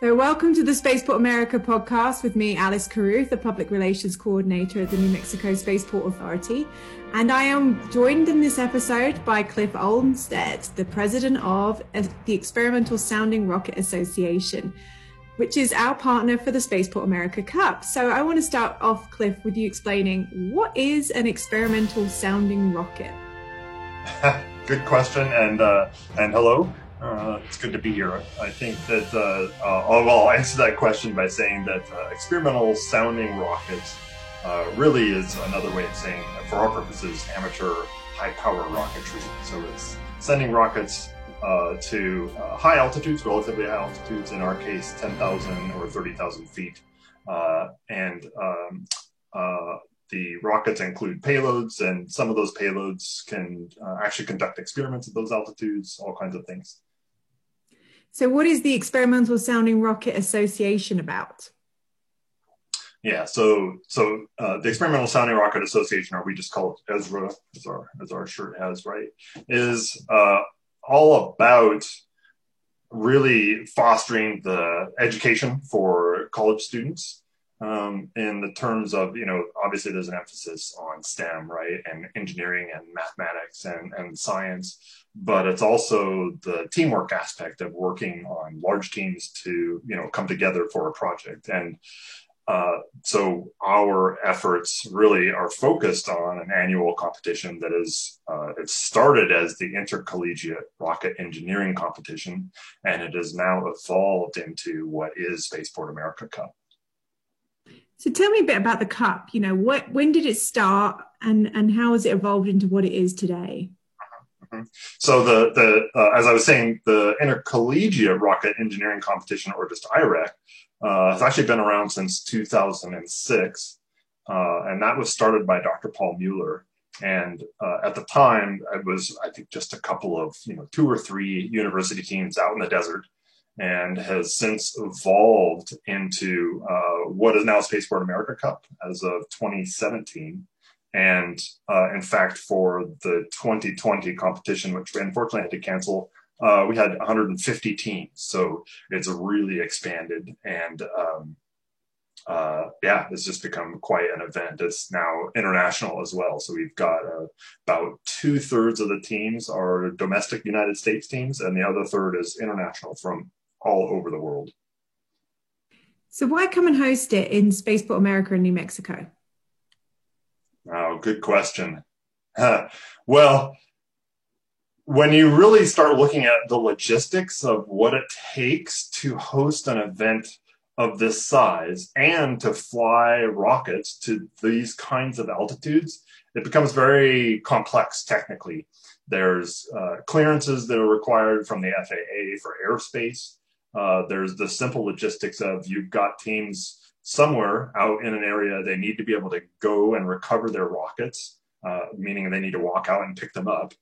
So, welcome to the Spaceport America podcast with me, Alice Carruth, the Public Relations Coordinator at the New Mexico Spaceport Authority. And I am joined in this episode by Cliff Olmstead, the President of the Experimental Sounding Rocket Association, which is our partner for the Spaceport America Cup. So, I want to start off, Cliff, with you explaining what is an experimental sounding rocket? Good question, and uh, and hello. Uh, it's good to be here. I think that uh, uh, I'll answer that question by saying that uh, experimental sounding rockets uh, really is another way of saying, for our purposes, amateur high power rocketry. So it's sending rockets uh, to high altitudes, relatively high altitudes, in our case, 10,000 or 30,000 feet. and um, the rockets include payloads, and some of those payloads can actually conduct experiments at those altitudes, all kinds of things. So, what is the Experimental Sounding Rocket Association about? Yeah, so so uh, the Experimental Sounding Rocket Association, or we just call it ESRA, as our as our shirt has, right, is uh, all about really fostering the education for college students um, in the terms of, you know, obviously there's an emphasis on STEM, right, and engineering and mathematics and, and science, but it's also the teamwork aspect of working on large teams to, you know, come together for a project. And uh, so our efforts really are focused on an annual competition that is uh, it started as the intercollegiate rocket engineering competition and it has now evolved into what is spaceport america cup so tell me a bit about the cup. You know, what when did it start, and and how has it evolved into what it is today? Mm-hmm. So the the uh, as I was saying, the intercollegiate rocket engineering competition, or just IREC, uh, has actually been around since 2006, uh, and that was started by Dr. Paul Mueller. And uh, at the time, it was I think just a couple of you know two or three university teams out in the desert and has since evolved into uh, what is now Spaceport America Cup as of 2017. And uh, in fact, for the 2020 competition, which we unfortunately had to cancel, uh, we had 150 teams. So it's really expanded. And um, uh, yeah, it's just become quite an event. It's now international as well. So we've got uh, about two thirds of the teams are domestic United States teams, and the other third is international from all over the world. So, why come and host it in Spaceport America in New Mexico? Good question. well, when you really start looking at the logistics of what it takes to host an event of this size and to fly rockets to these kinds of altitudes, it becomes very complex technically. There's uh, clearances that are required from the FAA for airspace. Uh, there's the simple logistics of you've got teams somewhere out in an area they need to be able to go and recover their rockets, uh, meaning they need to walk out and pick them up.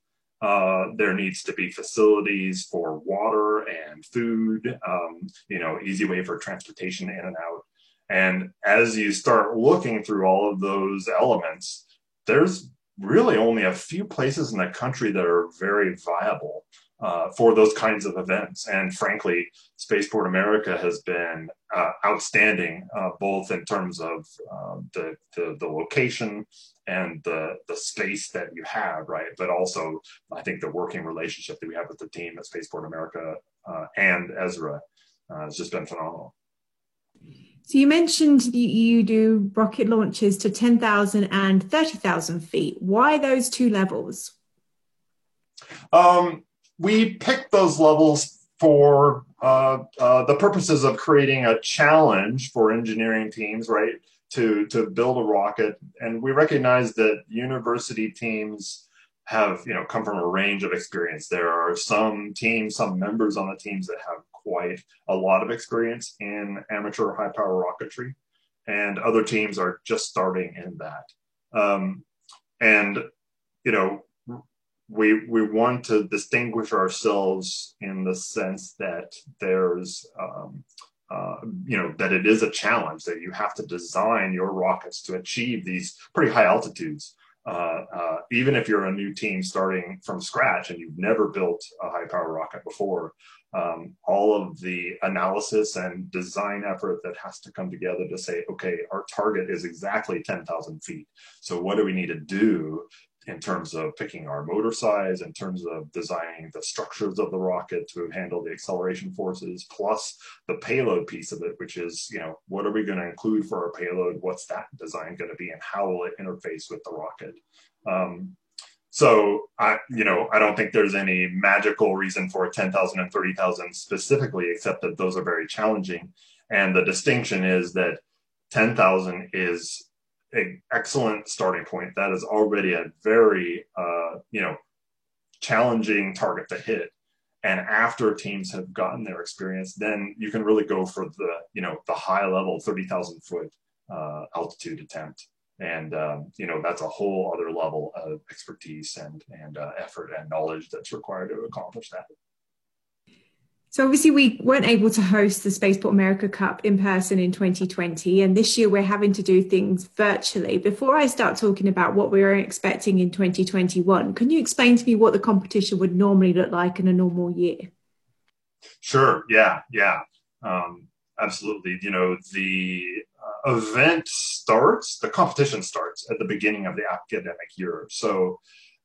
Uh, there needs to be facilities for water and food, um, you know, easy way for transportation in and out. And as you start looking through all of those elements, there's really only a few places in the country that are very viable uh, for those kinds of events. And frankly, Spaceport America has been uh, outstanding, uh, both in terms of um, the, the, the location and the the space that you have, right? But also, I think the working relationship that we have with the team at Spaceport America uh, and ESRA uh, has just been phenomenal. So you mentioned you do rocket launches to 10,000 and 30,000 feet. Why those two levels? Um, we picked those levels for uh, uh, the purposes of creating a challenge for engineering teams, right? To to build a rocket, and we recognize that university teams have you know come from a range of experience. There are some teams, some members on the teams that have quite a lot of experience in amateur high power rocketry, and other teams are just starting in that. Um, and you know we we want to distinguish ourselves in the sense that there's um, uh, you know that it is a challenge that you have to design your rockets to achieve these pretty high altitudes uh, uh, even if you're a new team starting from scratch and you've never built a high power rocket before, um, all of the analysis and design effort that has to come together to say, okay, our target is exactly 10,000 feet. So what do we need to do in terms of picking our motor size, in terms of designing the structures of the rocket to handle the acceleration forces, plus the payload piece of it, which is, you know, what are we going to include for our payload? What's that design going to be, and how will it interface with the rocket? Um, so I, you know, I don't think there's any magical reason for 10,000 and 30,000 specifically, except that those are very challenging. And the distinction is that 10,000 is an excellent starting point. That is already a very, uh, you know, challenging target to hit. And after teams have gotten their experience, then you can really go for the, you know, the high level 30,000 foot uh, altitude attempt and um, you know that's a whole other level of expertise and and uh, effort and knowledge that's required to accomplish that so obviously we weren't able to host the spaceport america cup in person in 2020 and this year we're having to do things virtually. Before i start talking about what we're expecting in 2021 can you explain to me what the competition would normally look like in a normal year? Sure. Yeah. Yeah. Um, absolutely. You know the event starts, the competition starts at the beginning of the academic year. So,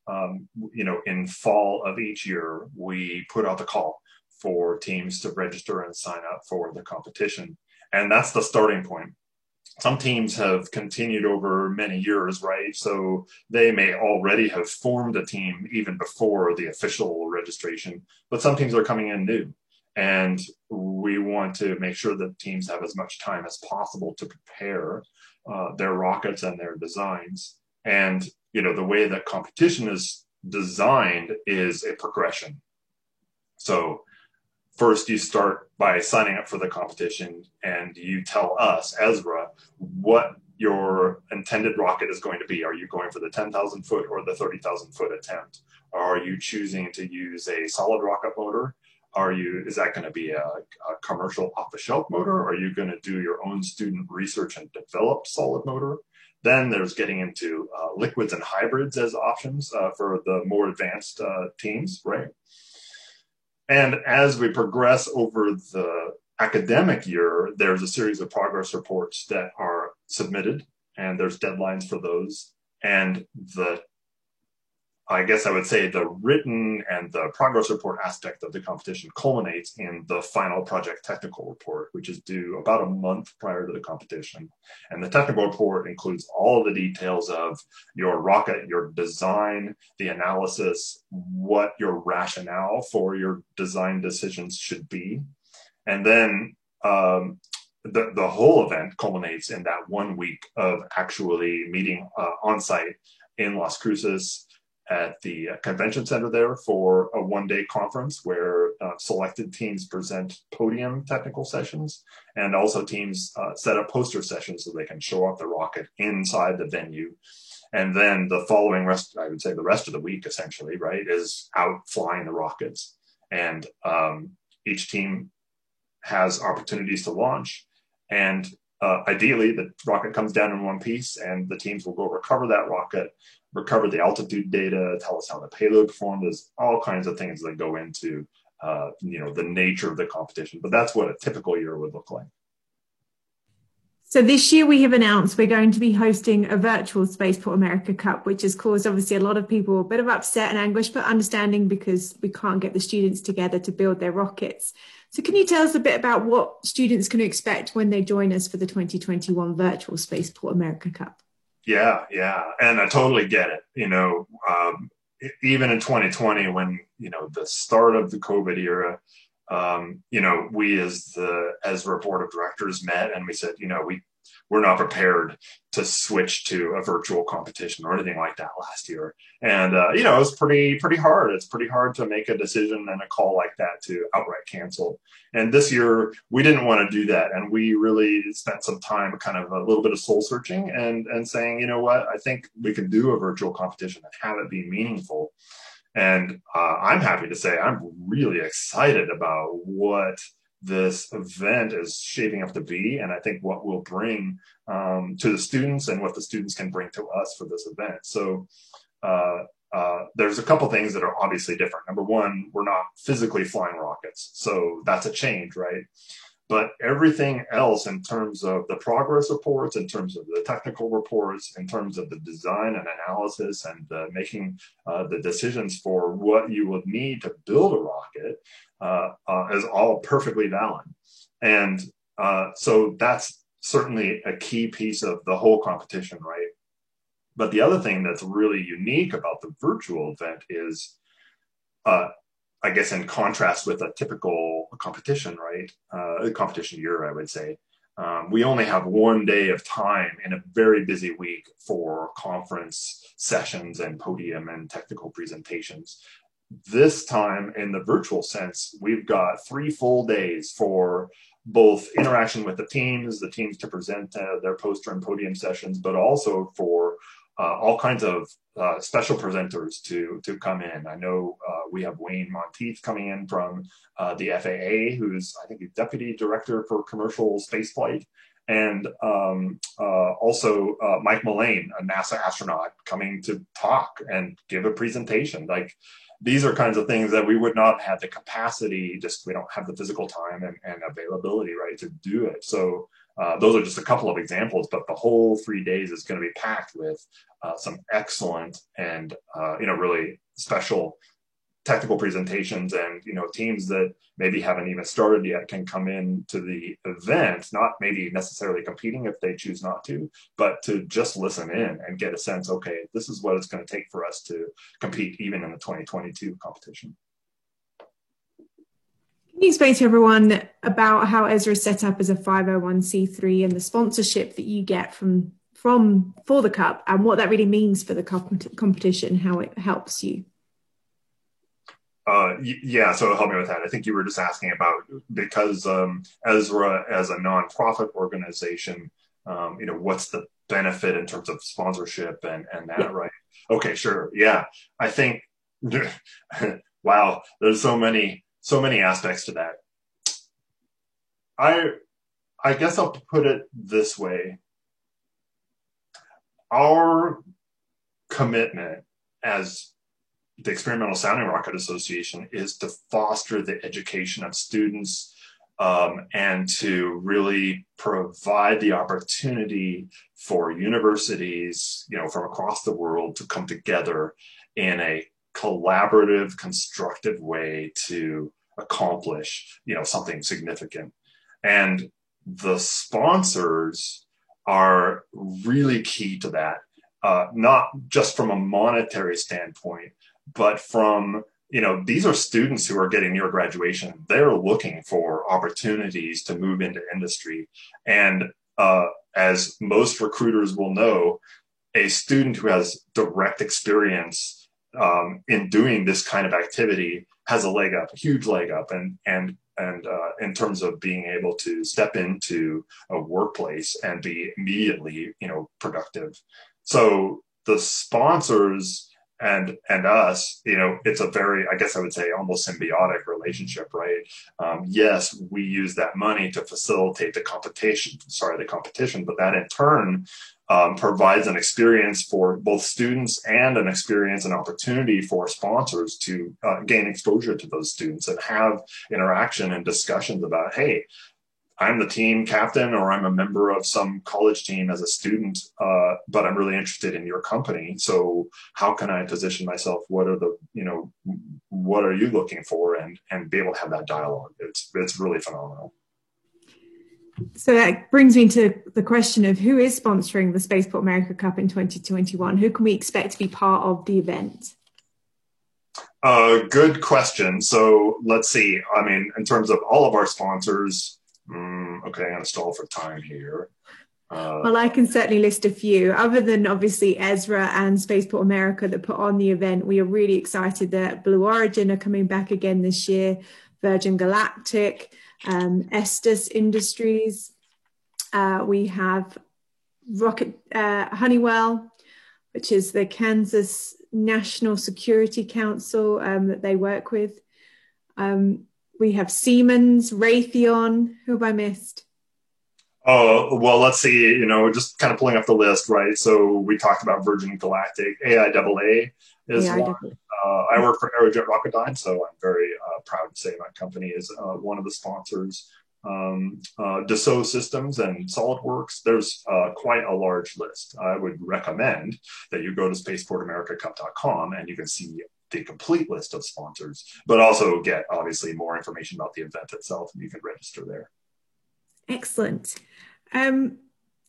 um, you know, in fall of each year, we put out the call for teams to register and sign up for the competition. And that's the starting point. Some teams have continued over many years, right? So they may already have formed a team even before the official registration, but some teams are coming in new. And we want to make sure that teams have as much time as possible to prepare uh, their rockets and their designs. And, you know, the way that competition is designed is a progression. So first you start by signing up for the competition and you tell us, ESRA, what your intended rocket is going to be. Are you going for the 10,000 foot or the 30,000 foot attempt? Are you choosing to use a solid rocket motor? Are you, is that going to be a, a commercial off the shelf motor? Are you going to do your own student research and develop solid motor? Then there's getting into uh, liquids and hybrids as options uh, for the more advanced uh, teams, right? And as we progress over the academic year, there's a series of progress reports that are submitted, and there's deadlines for those. And the I guess I would say the written and the progress report aspect of the competition culminates in the final project technical report, which is due about a month prior to the competition. And the technical report includes all the details of your rocket, your design, the analysis, what your rationale for your design decisions should be. And then um, the, the whole event culminates in that one week of actually meeting uh, on site in Las Cruces at the convention center there for a one day conference where uh, selected teams present podium technical sessions and also teams uh, set up poster sessions so they can show off the rocket inside the venue. And then the following rest, I would say the rest of the week essentially, right, is out flying the rockets. And um, each team has opportunities to launch. And uh, ideally, the rocket comes down in one piece, and the teams will go recover that rocket recover the altitude data, tell us how the payload performed. There's all kinds of things that go into uh, you know the nature of the competition, but that's what a typical year would look like. So this year we have announced we're going to be hosting a virtual Spaceport America Cup, which has caused obviously a lot of people a bit of upset and anguish, but understanding because we can't get the students together to build their rockets. So can you tell us a bit about what students can expect when they join us for the 2021 virtual Spaceport America Cup? Yeah, yeah, and I totally get it. You know, um, even in 2020, when you know the start of the COVID era, um, you know, we as the ESRA board of directors met and we said, you know, we we're not prepared to switch to a virtual competition or anything like that last year. And uh, you know, it was pretty pretty hard. It's pretty hard to make a decision and a call like that to outright cancel. And this year we didn't want to do that, and we really spent some time, kind of a little bit of soul searching, and and saying, you know what, I think we can do a virtual competition and have it be meaningful. And uh, I'm happy to say I'm really excited about what this event is shaping up to be, and I think what we'll bring um, to the students and what the students can bring to us for this event. So. Uh, uh, there's a couple things that are obviously different. Number one, we're not physically flying rockets, so that's a change, right? But everything else in terms of the progress reports, in terms of the technical reports, in terms of the design and analysis and uh, making uh, the decisions for what you would need to build a rocket uh, uh is all perfectly valid. And uh, so that's certainly a key piece of the whole competition, right? But the other thing that's really unique about the virtual event is uh, I guess in contrast with a typical competition, right? Uh, a competition year, I would say. Um, we only have one day of time in a very busy week for conference sessions and podium and technical presentations. This time, in the virtual sense, we've got three full days for both interaction with the teams, the teams to present uh, their poster and podium sessions, but also for uh, all kinds of uh, special presenters to to come in. I know uh, we have Wayne Monteith coming in from uh, the FAA, who's I think deputy director for commercial spaceflight, and um, uh, also uh, Mike Mullane, a NASA astronaut, coming to talk and give a presentation. Like these are kinds of things that we would not have the capacity, just we don't have the physical time and, and availability, right, to do it. So uh, those are just a couple of examples, but the whole three days is going to be packed with uh, some excellent and uh, you know really special technical presentations and you know teams that maybe haven't even started yet can come in to the event not maybe necessarily competing if they choose not to but to just listen in and get a sense okay this is what it's going to take for us to compete even in the 2022 competition can you explain to everyone about how ESRA is set up as a 501c3 and the sponsorship that you get from from for the cup and what that really means for the competition, how it helps you? Uh, yeah, so help me with that. I think you were just asking about because um, ESRA as a nonprofit organization, um, you know, what's the benefit in terms of sponsorship and and that, yeah. right? Okay, sure. Yeah, I think. wow, there's so many so many aspects to that. I I guess I'll put it this way. Our commitment as the Experimental Sounding Rocket Association is to foster the education of students um, and to really provide the opportunity for universities, you know, from across the world to come together in a collaborative, constructive way to accomplish, you know, something significant. And the sponsors are really key to that, uh, not just from a monetary standpoint, but from you know these are students who are getting near graduation they're looking for opportunities to move into industry and uh, as most recruiters will know a student who has direct experience um, in doing this kind of activity has a leg up, a huge leg up, and and and uh, in terms of being able to step into a workplace and be immediately, you know, productive. So the sponsors and and us, you know, it's a very, I guess I would say, almost symbiotic relationship, right? Um, yes, we use that money to facilitate the competition. Sorry, the competition, but that in turn um, provides an experience for both students and an experience and opportunity for sponsors to uh, gain exposure to those students and have interaction and discussions about, hey, I'm the team captain or I'm a member of some college team as a student, uh, but I'm really interested in your company. So how can I position myself? What are the, you know, what are you looking for? And, and be able to have that dialogue. It's, it's really phenomenal. So that brings me to the question of who is sponsoring the Spaceport America Cup in 2021? Who can we expect to be part of the event? Uh, good question. So let's see. I mean, in terms of all of our sponsors, um, okay, I'm going to stall for time here. Uh, well, I can certainly list a few. Other than obviously ESRA and Spaceport America that put on the event, we are really excited that Blue Origin are coming back again this year, Virgin Galactic, um, Estes Industries. Uh, we have Rocket uh, Honeywell, which is the Kansas National Security Council um, that they work with. Um, we have Siemens, Raytheon. Who have I missed? Oh, well, let's see, you know, just kind of pulling up the list, right? So we talked about Virgin Galactic, AIAA is AIAA. one. Uh, I work for Aerojet Rocketdyne, so I'm very uh, proud to say my company is uh, one of the sponsors. Um, uh, Dassault Systems and SolidWorks, there's uh, quite a large list. I would recommend that you go to spaceportamericacup.com and you can see the complete list of sponsors, but also get obviously more information about the event itself and you can register there. Excellent. Um,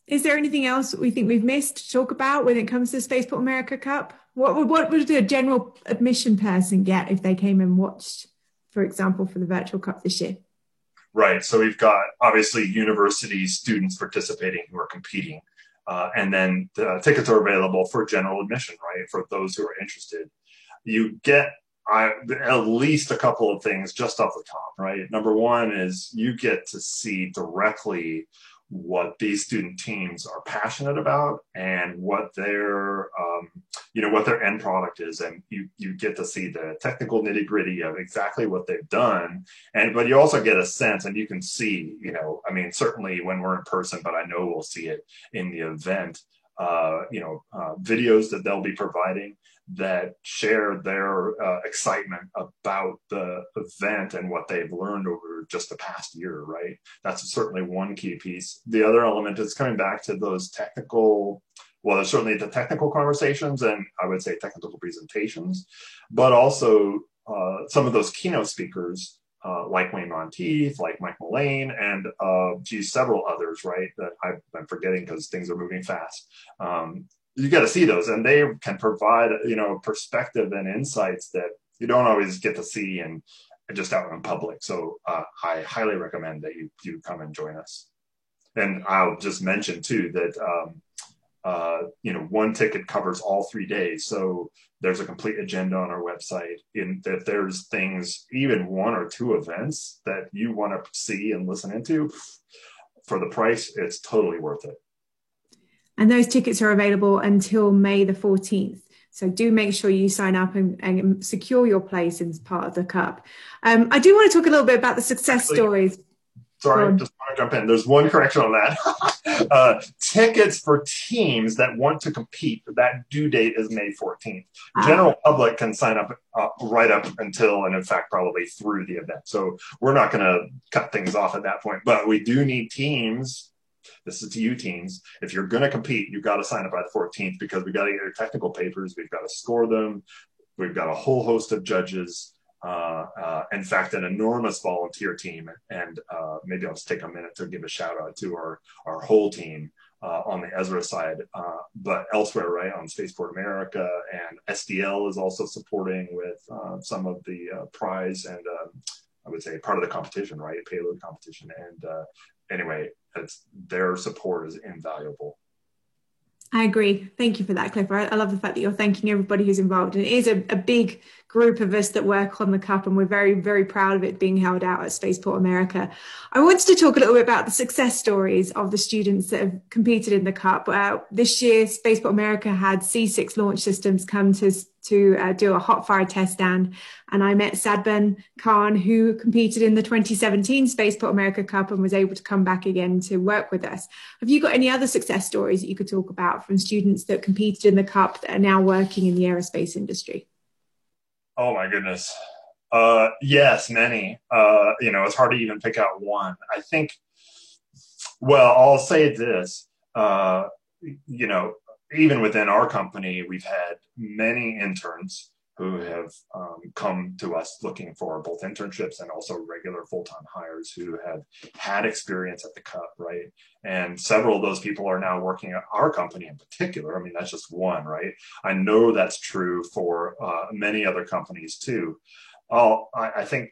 is there anything else we think we've missed to talk about when it comes to Spaceport America Cup? What would, what would a general admission person get if they came and watched, for example, for the virtual cup this year? Right. So we've got obviously university students participating who are competing. Uh, and then the tickets are available for general admission, right? For those who are interested. You get I, at least a couple of things just off the top, right? Number one is you get to see directly what these student teams are passionate about and what their um, you know what their end product is. And you you get to see the technical nitty gritty of exactly what they've done. And but you also get a sense and you can see you know i mean certainly when we're in person but i know we'll see it in the event uh, you know uh, videos that they'll be providing that share their uh, excitement about the event and what they've learned over just the past year, right? That's certainly one key piece. The other element is coming back to those technical, well, there's certainly the technical conversations and I would say technical presentations, but also uh, some of those keynote speakers uh, like Wayne Monteith, like Mike Mullane, and uh, geez, several others, right? That I've been forgetting because things are moving fast. Um, you got to see those and they can provide you know perspective and insights that you don't always get to see and just out in public. So uh, i highly recommend that you you come and join us. And i'll just mention too that um, uh, you know one ticket covers all three days. So there's a complete agenda on our website in that there's things even one or two events that you want to see and listen into. For the price it's totally worth it and those tickets are available until May the 14th. So do make sure you sign up and, and secure your place as part of the cup. Um, I do want to talk a little bit about the success Actually, stories. Sorry, just want to jump in. There's one correction on that. uh, tickets for teams that want to compete, that due date is May 14th. Ah. General public can sign up uh, right up until, and in fact, probably through the event. So we're not going to cut things off at that point, but we do need teams this is to you teams. If you're going to compete, you've got to sign up by the 14th because we've got to get your technical papers. We've got to score them. We've got a whole host of judges. Uh, uh, in fact, an enormous volunteer team. And uh, maybe I'll just take a minute to give a shout out to our, our whole team uh, on the ESRA side, uh, but elsewhere, right, on Spaceport America. And SDL is also supporting with uh, some of the prize and um, I would say part of the competition, right? Payload competition. And anyway, it's, their support is invaluable. I agree. Thank you for that, Cliff. I, I love the fact that you're thanking everybody who's involved. And it is a, a, big group of us that work on the cup, and we're very, very proud of it being held out at Spaceport America. I wanted to talk a little bit about the success stories of the students that have competed in the cup. Uh, this year, Spaceport America had C6 launch systems come to to uh, do a hot fire test stand. And I met Sadban Khan, who competed in the 2017 Spaceport America Cup and was able to come back again to work with us. Have you got any other success stories that you could talk about from students that competed in the Cup that are now working in the aerospace industry? Oh my goodness. Uh, yes, many. Uh, you know, it's hard to even pick out one. I think, well, I'll say this. Uh, you know, even within our company, we've had many interns who have um, come to us looking for both internships and also regular full-time hires who have had experience at the cup right? And several of those people are now working at our company in particular. I mean that's just one right? I know that's true for uh, many other companies too. I, I think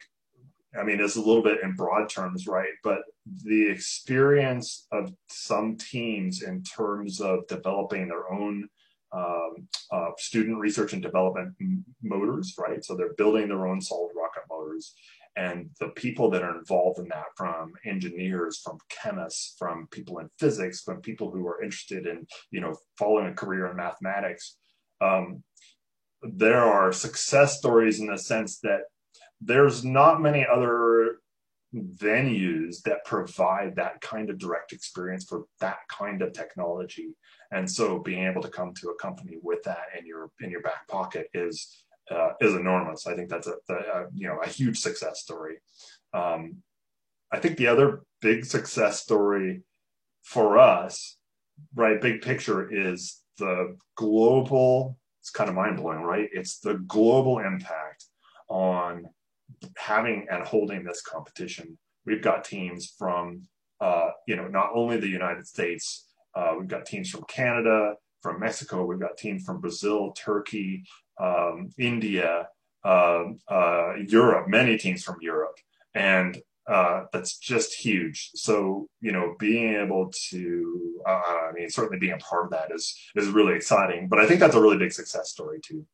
I mean, it's a little bit in broad terms, right? But the experience of some teams in terms of developing their own um, uh, student research and development motors, right? So they're building their own solid rocket motors. And the people that are involved in that, from engineers, from chemists, from people in physics, from people who are interested in, you know, following a career in mathematics, um, there are success stories in the sense that there's not many other venues that provide that kind of direct experience for that kind of technology. And so being able to come to a company with that in your in your back pocket is uh, is enormous. I think that's a, a, you know a huge success story. Um, i think the other big success story for us right big picture is the global it's kind of mind-blowing right? It's the global impact on having and holding this competition. We've got teams from, uh, you know, not only the United States, uh, we've got teams from Canada, from Mexico, we've got teams from Brazil, Turkey, um, India, uh, uh Europe, many teams from Europe. And uh, that's just huge. So, you know, being able to, uh, I mean, certainly being a part of that is, is really exciting, but I think that's a really big success story too.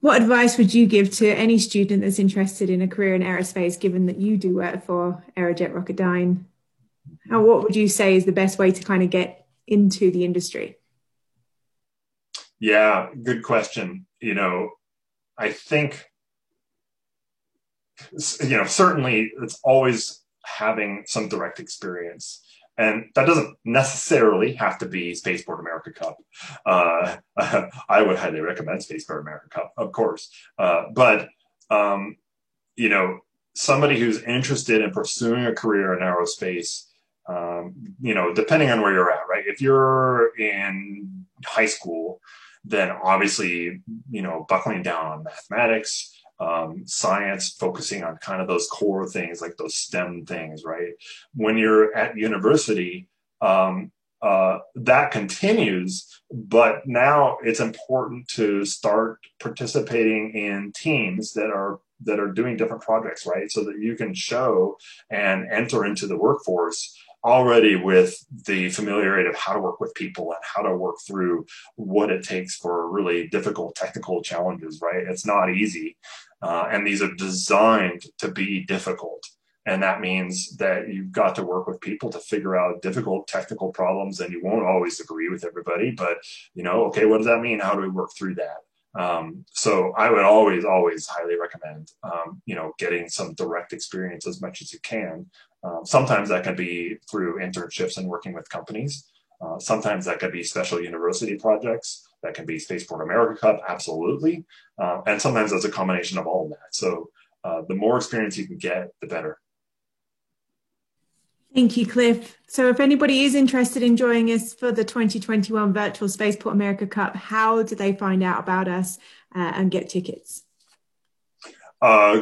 What advice would you give to any student that's interested in a career in aerospace, given that you do work for Aerojet Rocketdyne? And what would you say is the best way to kind of get into the industry? Yeah, good question. You know, I think, you know, certainly it's always having some direct experience. And that doesn't necessarily have to be Spaceport America Cup. Uh, I would highly recommend Spaceport America Cup, of course. Uh, but, um, you know, somebody who's interested in pursuing a career in aerospace, um, you know, depending on where you're at, right? If you're in high school, then obviously, you know, buckling down on mathematics, um, science focusing on kind of those core things like those STEM things, right? When you're at university, um, uh, that continues, but now it's important to start participating in teams that are that are doing different projects, right? So that you can show and enter into the workforce already with the familiarity of how to work with people and how to work through what it takes for really difficult technical challenges, right? It's not easy. Uh, and these are designed to be difficult. And that means that you've got to work with people to figure out difficult technical problems and you won't always agree with everybody, but you know, okay, what does that mean? How do we work through that? Um, so I would always, always highly recommend, um, you know, getting some direct experience as much as you can. Um, sometimes that can be through internships and working with companies. Uh, sometimes that could be special university projects. That can be Spaceport America Cup, absolutely. Uh, and sometimes that's a combination of all of that. So uh, the more experience you can get, the better. Thank you, Cliff. So, if anybody is interested in joining us for the 2021 Virtual Spaceport America Cup, how do they find out about us uh, and get tickets?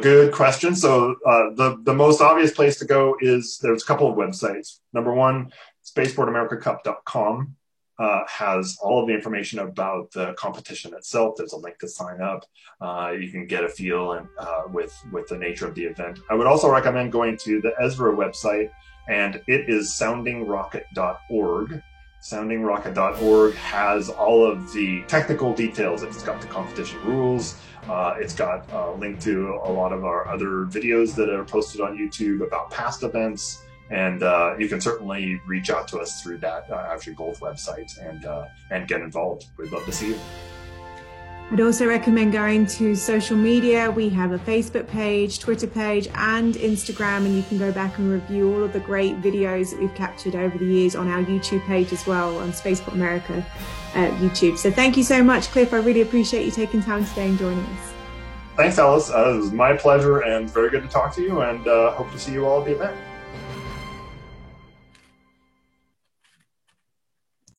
Good question. So, uh, the, the most obvious place to go is there's a couple of websites. Number one, spaceportamericacup.com uh, has all of the information about the competition itself. There's a link to sign up. Uh, you can get a feel and uh, with with the nature of the event. I would also recommend going to the ESRA website and it is soundingrocket.org. Soundingrocket.org has all of the technical details. It's got the competition rules. Uh, it's got a link to a lot of our other videos that are posted on YouTube about past events. And uh, you can certainly reach out to us through that, uh, actually both websites, and uh, and get involved. We'd love to see you. I'd also recommend going to social media. We have a Facebook page, Twitter page, and Instagram, and you can go back and review all of the great videos that we've captured over the years on our YouTube page as well on Spaceport America uh, YouTube. So thank you so much, Cliff. I really appreciate you taking time today and joining us. Thanks, Alice. Uh, it was my pleasure and very good to talk to you, and uh, hope to see you all at the event.